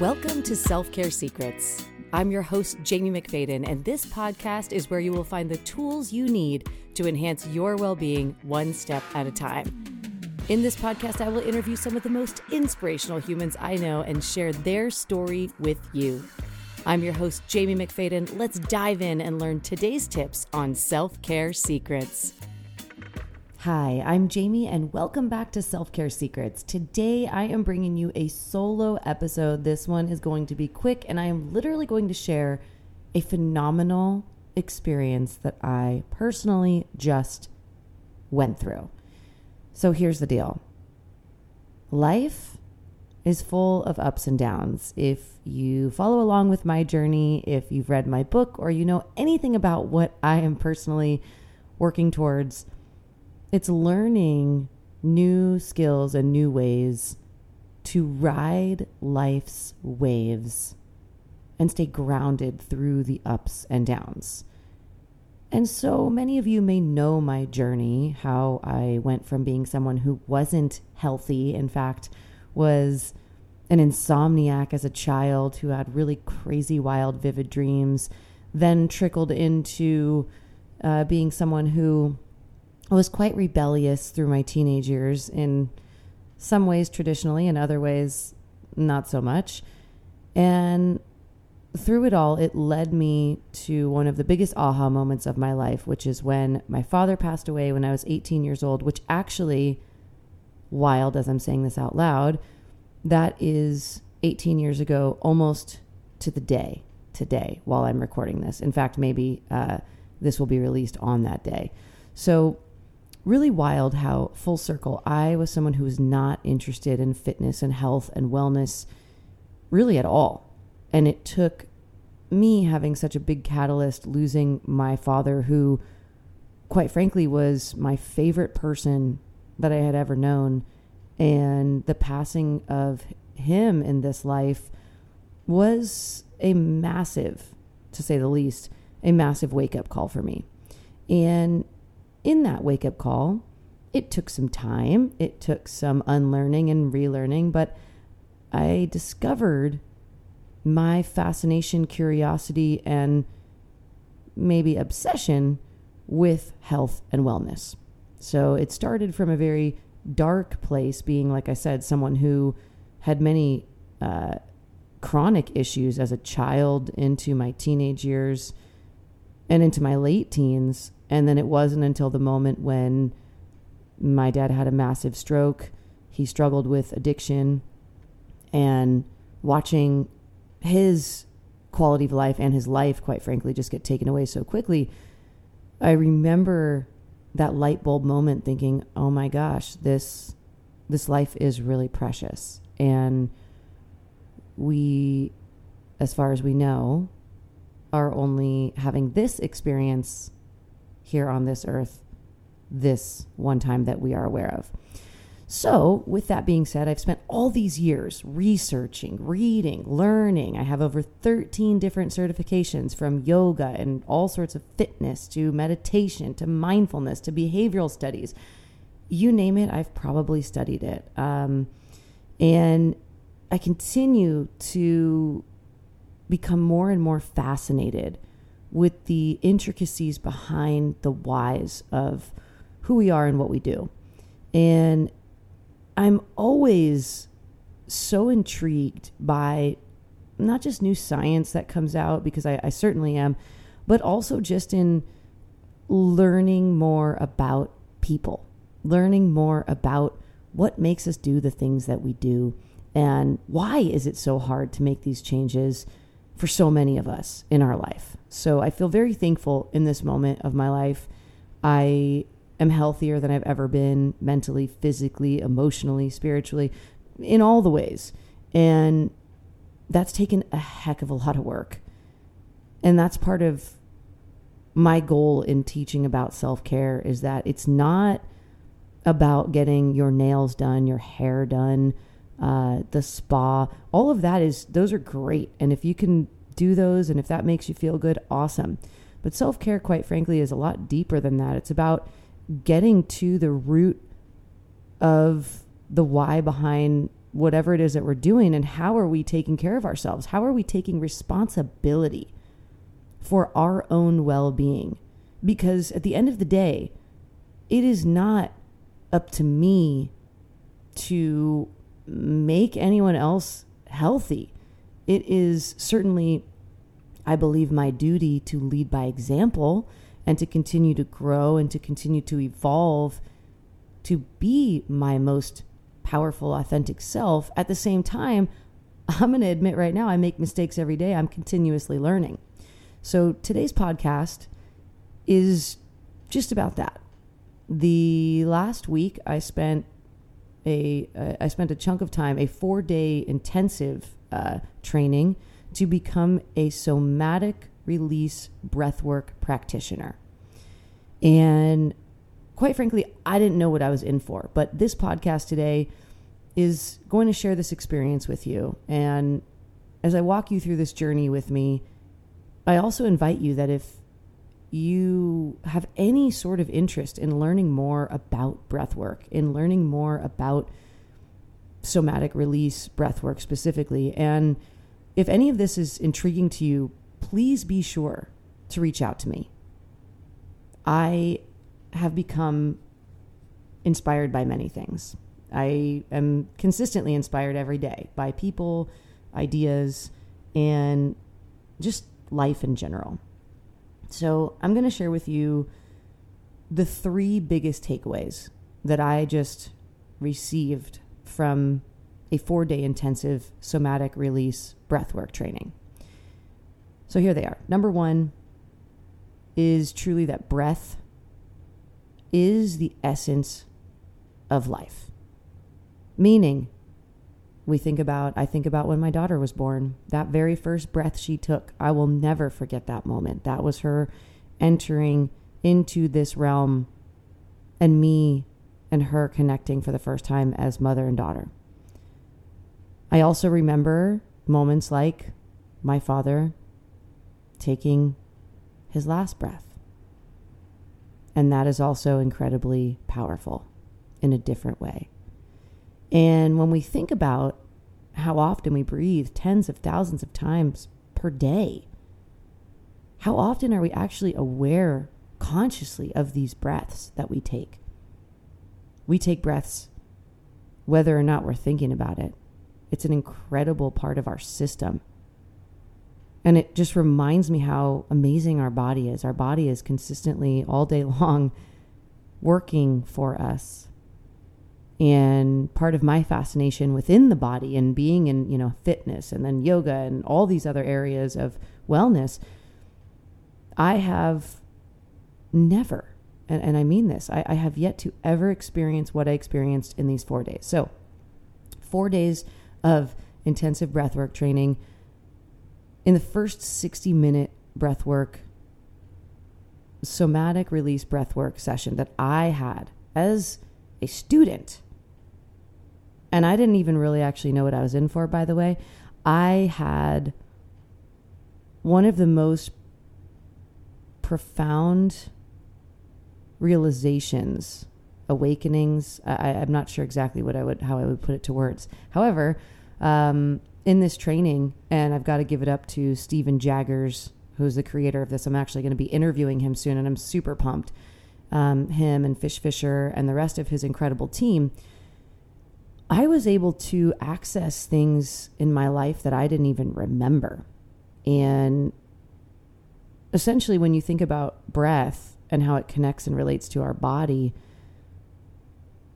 Welcome to Self Care Secrets. I'm your host, Jamie McFadden, and this podcast is where you will find the tools you need to enhance your well being one step at a time. In this podcast, I will interview some of the most inspirational humans I know and share their story with you. I'm your host, Jamie McFadden. Let's dive in and learn today's tips on self care secrets. Hi, I'm Jamie, and welcome back to Self Care Secrets. Today, I am bringing you a solo episode. This one is going to be quick, and I am literally going to share a phenomenal experience that I personally just went through. So, here's the deal life is full of ups and downs. If you follow along with my journey, if you've read my book, or you know anything about what I am personally working towards, it's learning new skills and new ways to ride life's waves and stay grounded through the ups and downs. And so many of you may know my journey, how I went from being someone who wasn't healthy, in fact, was an insomniac as a child who had really crazy, wild, vivid dreams, then trickled into uh, being someone who I was quite rebellious through my teenage years in some ways traditionally, in other ways not so much. And through it all, it led me to one of the biggest aha moments of my life, which is when my father passed away when I was 18 years old, which actually, wild as I'm saying this out loud, that is 18 years ago, almost to the day today while I'm recording this. In fact, maybe uh, this will be released on that day. So really wild how full circle I was someone who was not interested in fitness and health and wellness really at all. And it took me having such a big catalyst, losing my father, who, quite frankly, was my favorite person that I had ever known. And the passing of him in this life was a massive, to say the least, a massive wake up call for me. And in that wake up call, it took some time, it took some unlearning and relearning, but I discovered my fascination, curiosity, and maybe obsession with health and wellness. So it started from a very dark place, being, like I said, someone who had many uh, chronic issues as a child into my teenage years and into my late teens. And then it wasn't until the moment when my dad had a massive stroke, he struggled with addiction, and watching his quality of life and his life, quite frankly, just get taken away so quickly. I remember that light bulb moment thinking, "Oh my gosh, this this life is really precious." And we as far as we know, are only having this experience here on this earth this one time that we are aware of. So, with that being said, I've spent all these years researching, reading, learning. I have over 13 different certifications from yoga and all sorts of fitness to meditation to mindfulness to behavioral studies. You name it, I've probably studied it. Um, and I continue to become more and more fascinated with the intricacies behind the whys of who we are and what we do. And I'm always so intrigued by not just new science that comes out, because I, I certainly am, but also just in learning more about people, learning more about what makes us do the things that we do and why is it so hard to make these changes for so many of us in our life. So I feel very thankful in this moment of my life. I am healthier than I've ever been mentally, physically, emotionally, spiritually, in all the ways. And that's taken a heck of a lot of work. And that's part of my goal in teaching about self care is that it's not about getting your nails done, your hair done, uh, the spa, all of that is, those are great. And if you can do those and if that makes you feel good, awesome. But self care, quite frankly, is a lot deeper than that. It's about getting to the root of the why behind whatever it is that we're doing and how are we taking care of ourselves? How are we taking responsibility for our own well being? Because at the end of the day, it is not up to me to make anyone else healthy. It is certainly, I believe, my duty to lead by example and to continue to grow and to continue to evolve to be my most powerful, authentic self. At the same time, I'm going to admit right now, I make mistakes every day. I'm continuously learning. So today's podcast is just about that. The last week, I spent a uh, I spent a chunk of time, a four day intensive uh, training to become a somatic release breathwork practitioner. And quite frankly, I didn't know what I was in for. But this podcast today is going to share this experience with you. And as I walk you through this journey with me, I also invite you that if you have any sort of interest in learning more about breath work, in learning more about somatic release breath work specifically, and if any of this is intriguing to you, please be sure to reach out to me. I have become inspired by many things. I am consistently inspired every day by people, ideas, and just life in general. So, I'm going to share with you the three biggest takeaways that I just received from a four day intensive somatic release breathwork training. So, here they are. Number one is truly that breath is the essence of life. Meaning, we think about, I think about when my daughter was born, that very first breath she took. I will never forget that moment. That was her entering into this realm and me and her connecting for the first time as mother and daughter. I also remember moments like my father taking his last breath. And that is also incredibly powerful in a different way. And when we think about how often we breathe tens of thousands of times per day, how often are we actually aware consciously of these breaths that we take? We take breaths whether or not we're thinking about it. It's an incredible part of our system. And it just reminds me how amazing our body is. Our body is consistently all day long working for us. And part of my fascination within the body and being in, you know, fitness and then yoga and all these other areas of wellness, I have never, and, and I mean this, I, I have yet to ever experience what I experienced in these four days. So, four days of intensive breathwork training in the first 60 minute breath work, somatic release breath work session that I had as a student, and I didn't even really actually know what I was in for, by the way, I had one of the most profound realizations awakenings I, am not sure exactly what i would how i would put it to words however um, in this training, and I've got to give it up to Stephen Jaggers, who's the creator of this. I'm actually going to be interviewing him soon, and I'm super pumped. Um, him and Fish Fisher and the rest of his incredible team. I was able to access things in my life that I didn't even remember. And essentially, when you think about breath and how it connects and relates to our body,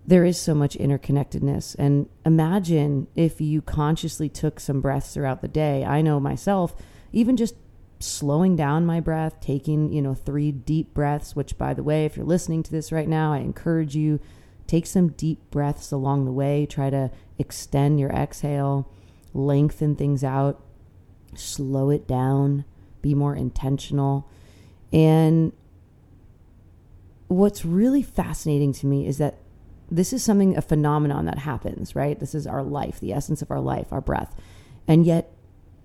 there is so much interconnectedness. And imagine if you consciously took some breaths throughout the day. I know myself, even just slowing down my breath, taking, you know, three deep breaths, which by the way, if you're listening to this right now, I encourage you take some deep breaths along the way, try to extend your exhale, lengthen things out, slow it down, be more intentional. And what's really fascinating to me is that this is something, a phenomenon that happens, right? This is our life, the essence of our life, our breath. And yet,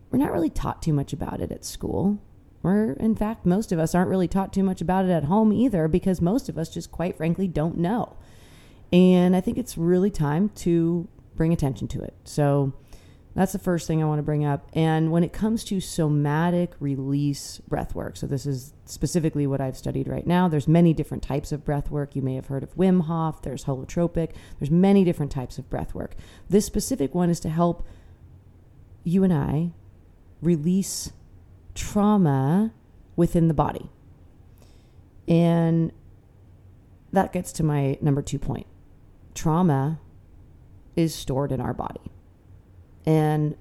we're not really taught too much about it at school. Or, in fact, most of us aren't really taught too much about it at home either because most of us just quite frankly don't know. And I think it's really time to bring attention to it. So that's the first thing I want to bring up. And when it comes to somatic release breath work, so this is specifically what I've studied right now. There's many different types of breath work. You may have heard of Wim Hof, there's holotropic, there's many different types of breath work. This specific one is to help you and I release trauma within the body. And that gets to my number 2 point. Trauma is stored in our body. And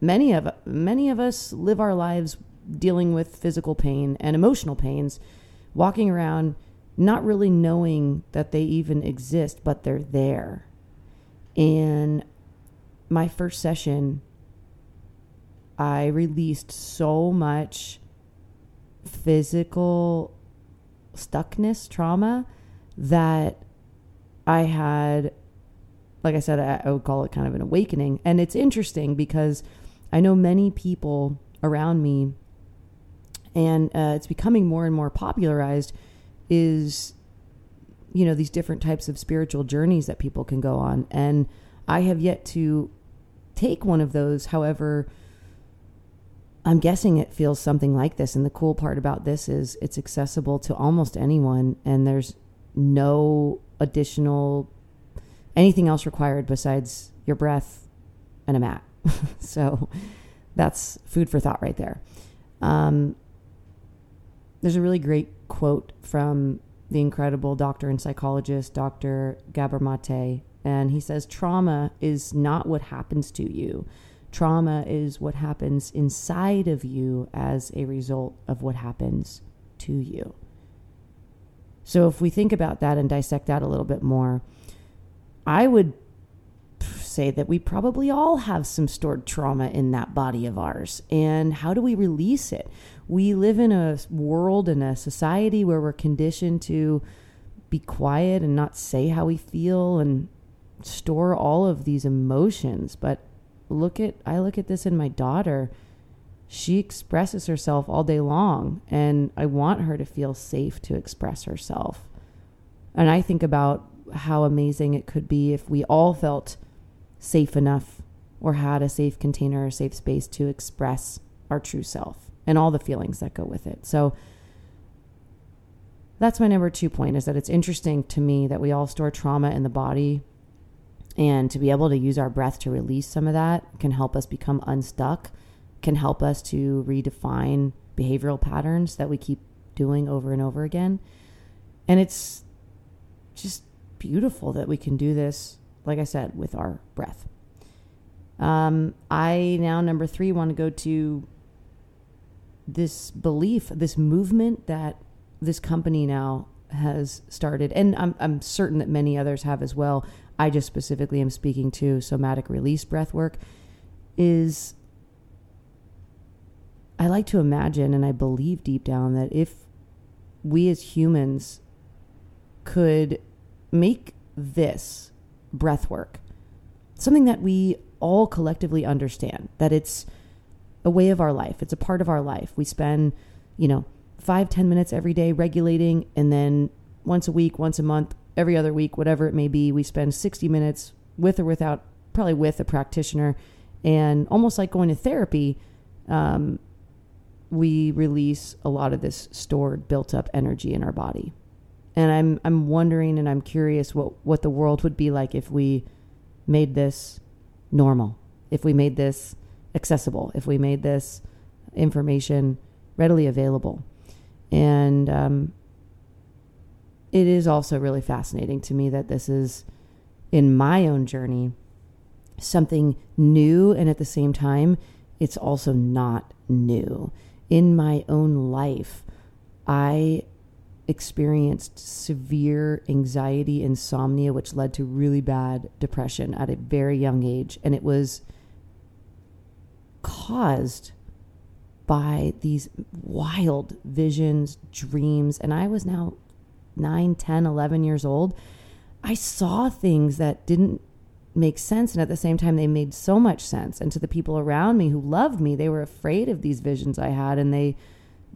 many of many of us live our lives dealing with physical pain and emotional pains, walking around not really knowing that they even exist, but they're there. And my first session, I released so much physical stuckness, trauma that I had like I said, I, I would call it kind of an awakening. And it's interesting because I know many people around me, and uh, it's becoming more and more popularized, is, you know, these different types of spiritual journeys that people can go on. And I have yet to take one of those. However, I'm guessing it feels something like this. And the cool part about this is it's accessible to almost anyone, and there's no additional anything else required besides your breath and a mat. so that's food for thought right there. Um, there's a really great quote from the incredible doctor and psychologist, Dr. Gabor Mate, and he says, Trauma is not what happens to you. Trauma is what happens inside of you as a result of what happens to you. So, if we think about that and dissect that a little bit more, I would say that we probably all have some stored trauma in that body of ours. And how do we release it? We live in a world and a society where we're conditioned to be quiet and not say how we feel and store all of these emotions. But look at, I look at this in my daughter. She expresses herself all day long, and I want her to feel safe to express herself. And I think about how amazing it could be if we all felt safe enough or had a safe container, a safe space to express our true self and all the feelings that go with it. So that's my number two point is that it's interesting to me that we all store trauma in the body and to be able to use our breath to release some of that can help us become unstuck, can help us to redefine behavioral patterns that we keep doing over and over again. And it's just beautiful that we can do this, like I said, with our breath. Um, I now, number three, want to go to this belief, this movement that this company now has started, and I'm, I'm certain that many others have as well. I just specifically am speaking to somatic release breath work, is I like to imagine and I believe deep down that if we as humans could make this breath work something that we all collectively understand that it's a way of our life it's a part of our life. We spend you know five ten minutes every day regulating and then once a week once a month every other week whatever it may be we spend 60 minutes with or without probably with a practitioner and almost like going to therapy um, we release a lot of this stored built up energy in our body. And I'm I'm wondering and I'm curious what what the world would be like if we made this normal, if we made this accessible, if we made this information readily available, and um, it is also really fascinating to me that this is in my own journey something new and at the same time it's also not new in my own life i experienced severe anxiety, insomnia, which led to really bad depression at a very young age. And it was caused by these wild visions, dreams. And I was now 9, 10, 11 years old. I saw things that didn't make sense. And at the same time, they made so much sense. And to the people around me who loved me, they were afraid of these visions I had. And they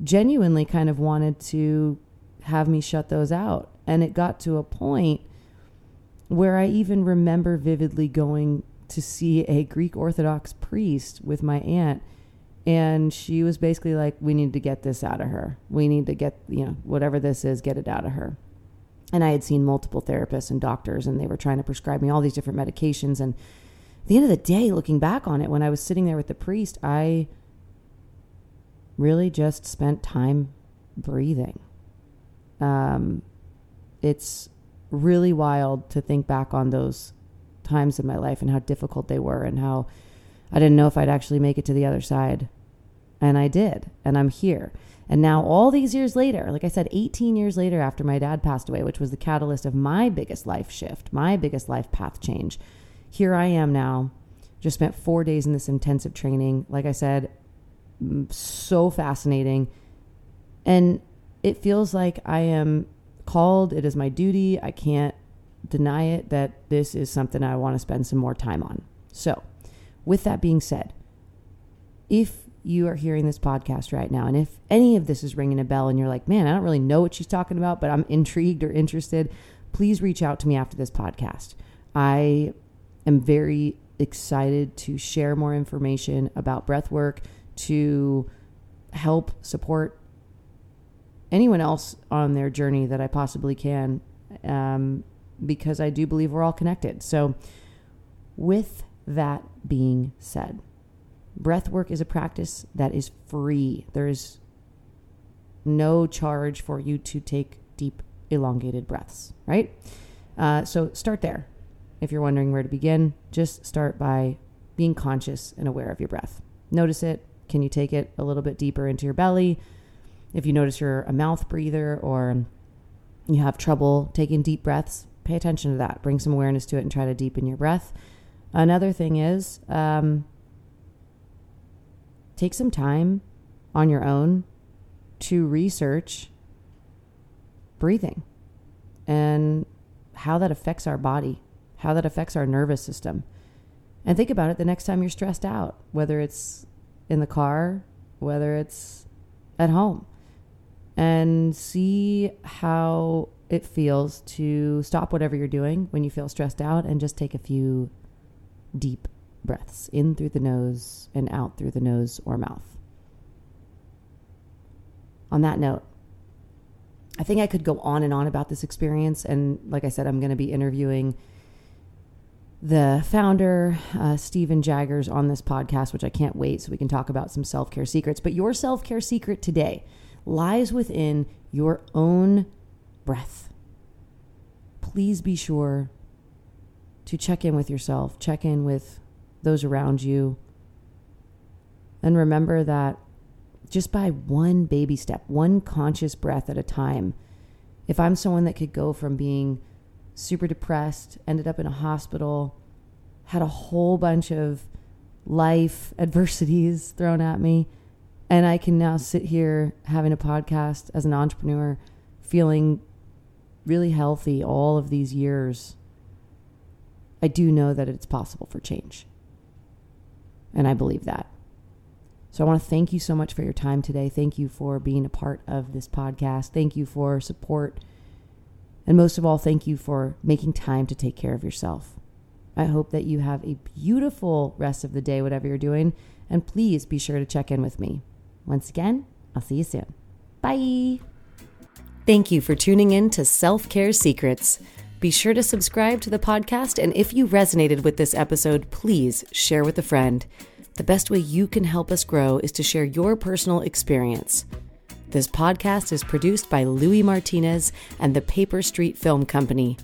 genuinely kind of wanted to have me shut those out. And it got to a point where I even remember vividly going to see a Greek Orthodox priest with my aunt. And she was basically like, We need to get this out of her. We need to get, you know, whatever this is, get it out of her. And I had seen multiple therapists and doctors, and they were trying to prescribe me all these different medications. And at the end of the day, looking back on it, when I was sitting there with the priest, I really just spent time breathing. Um, it's really wild to think back on those times in my life and how difficult they were and how I didn't know if I'd actually make it to the other side. And I did. And I'm here. And now, all these years later, like I said, 18 years later after my dad passed away, which was the catalyst of my biggest life shift, my biggest life path change, here I am now. Just spent four days in this intensive training. Like I said, so fascinating. And it feels like I am called. It is my duty. I can't deny it that this is something I want to spend some more time on. So, with that being said, if you are hearing this podcast right now, and if any of this is ringing a bell and you're like, man, I don't really know what she's talking about, but I'm intrigued or interested, please reach out to me after this podcast. I am very excited to share more information about breath work, to help support anyone else on their journey that I possibly can, um, because I do believe we're all connected. So, with that being said, breath work is a practice that is free. There is no charge for you to take deep, elongated breaths, right? Uh, so, start there. If you're wondering where to begin, just start by being conscious and aware of your breath. Notice it. Can you take it a little bit deeper into your belly? If you notice you're a mouth breather or you have trouble taking deep breaths, pay attention to that. Bring some awareness to it and try to deepen your breath. Another thing is um, take some time on your own to research breathing and how that affects our body, how that affects our nervous system. And think about it the next time you're stressed out, whether it's in the car, whether it's at home and see how it feels to stop whatever you're doing when you feel stressed out and just take a few deep breaths in through the nose and out through the nose or mouth. On that note, I think I could go on and on about this experience. And like I said, I'm going to be interviewing the founder, uh, Stephen Jaggers, on this podcast, which I can't wait so we can talk about some self care secrets. But your self care secret today lies within your own breath. Please be sure to check in with yourself, check in with those around you, and remember that just by one baby step, one conscious breath at a time, if I'm someone that could go from being super depressed, ended up in a hospital, had a whole bunch of life adversities thrown at me, and I can now sit here having a podcast as an entrepreneur, feeling really healthy all of these years. I do know that it's possible for change. And I believe that. So I want to thank you so much for your time today. Thank you for being a part of this podcast. Thank you for support. And most of all, thank you for making time to take care of yourself. I hope that you have a beautiful rest of the day, whatever you're doing. And please be sure to check in with me. Once again, I'll see you soon. Bye. Thank you for tuning in to Self Care Secrets. Be sure to subscribe to the podcast, and if you resonated with this episode, please share with a friend. The best way you can help us grow is to share your personal experience. This podcast is produced by Louis Martinez and the Paper Street Film Company.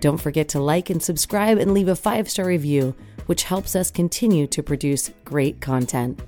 Don't forget to like and subscribe and leave a five star review, which helps us continue to produce great content.